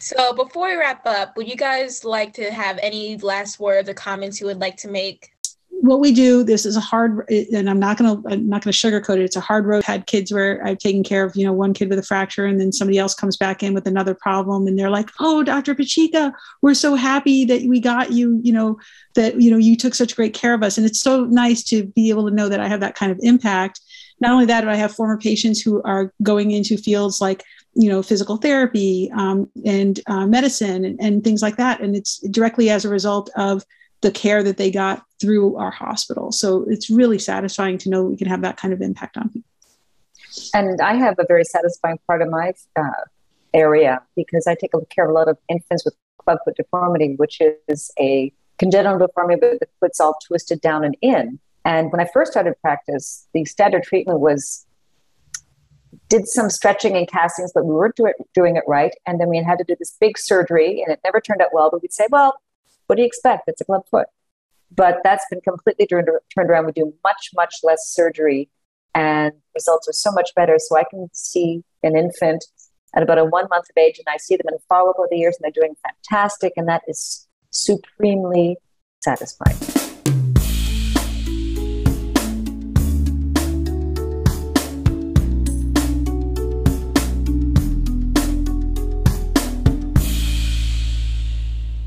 So before we wrap up, would you guys like to have any last words or comments you would like to make? what we do this is a hard and i'm not to i'm not to sugarcoat it. It's a hard road. Had kids where i've taken care of you know one kid with a fracture and then somebody else comes back in with another problem and they're like oh dr Pacicca we're so happy that we got you you know that you know you took such great care of us. And it's so nice to be able to know that i have that kind of impact. Not only that but i have former patients who are going into fields like you know physical therapy um, and uh, medicine and, and things like that and it's directly as a result of the care that they got through our hospital. So it's really satisfying to know we can have that kind of impact on people. And I have a very satisfying part of my uh, area because I take care of a lot of infants with clubfoot deformity, which is a congenital deformity, but the foot's all twisted down and in. And when I first started practice, the standard treatment was did some stretching and castings, but we weren't do it, doing it right. And then we had to do this big surgery, and it never turned out well. But we'd say, well, what do you expect? It's a club foot. But that's been completely turned, turned around. We do much, much less surgery, and results are so much better. So I can see an infant at about a one month of age, and I see them in follow up over the years, and they're doing fantastic. And that is supremely satisfying.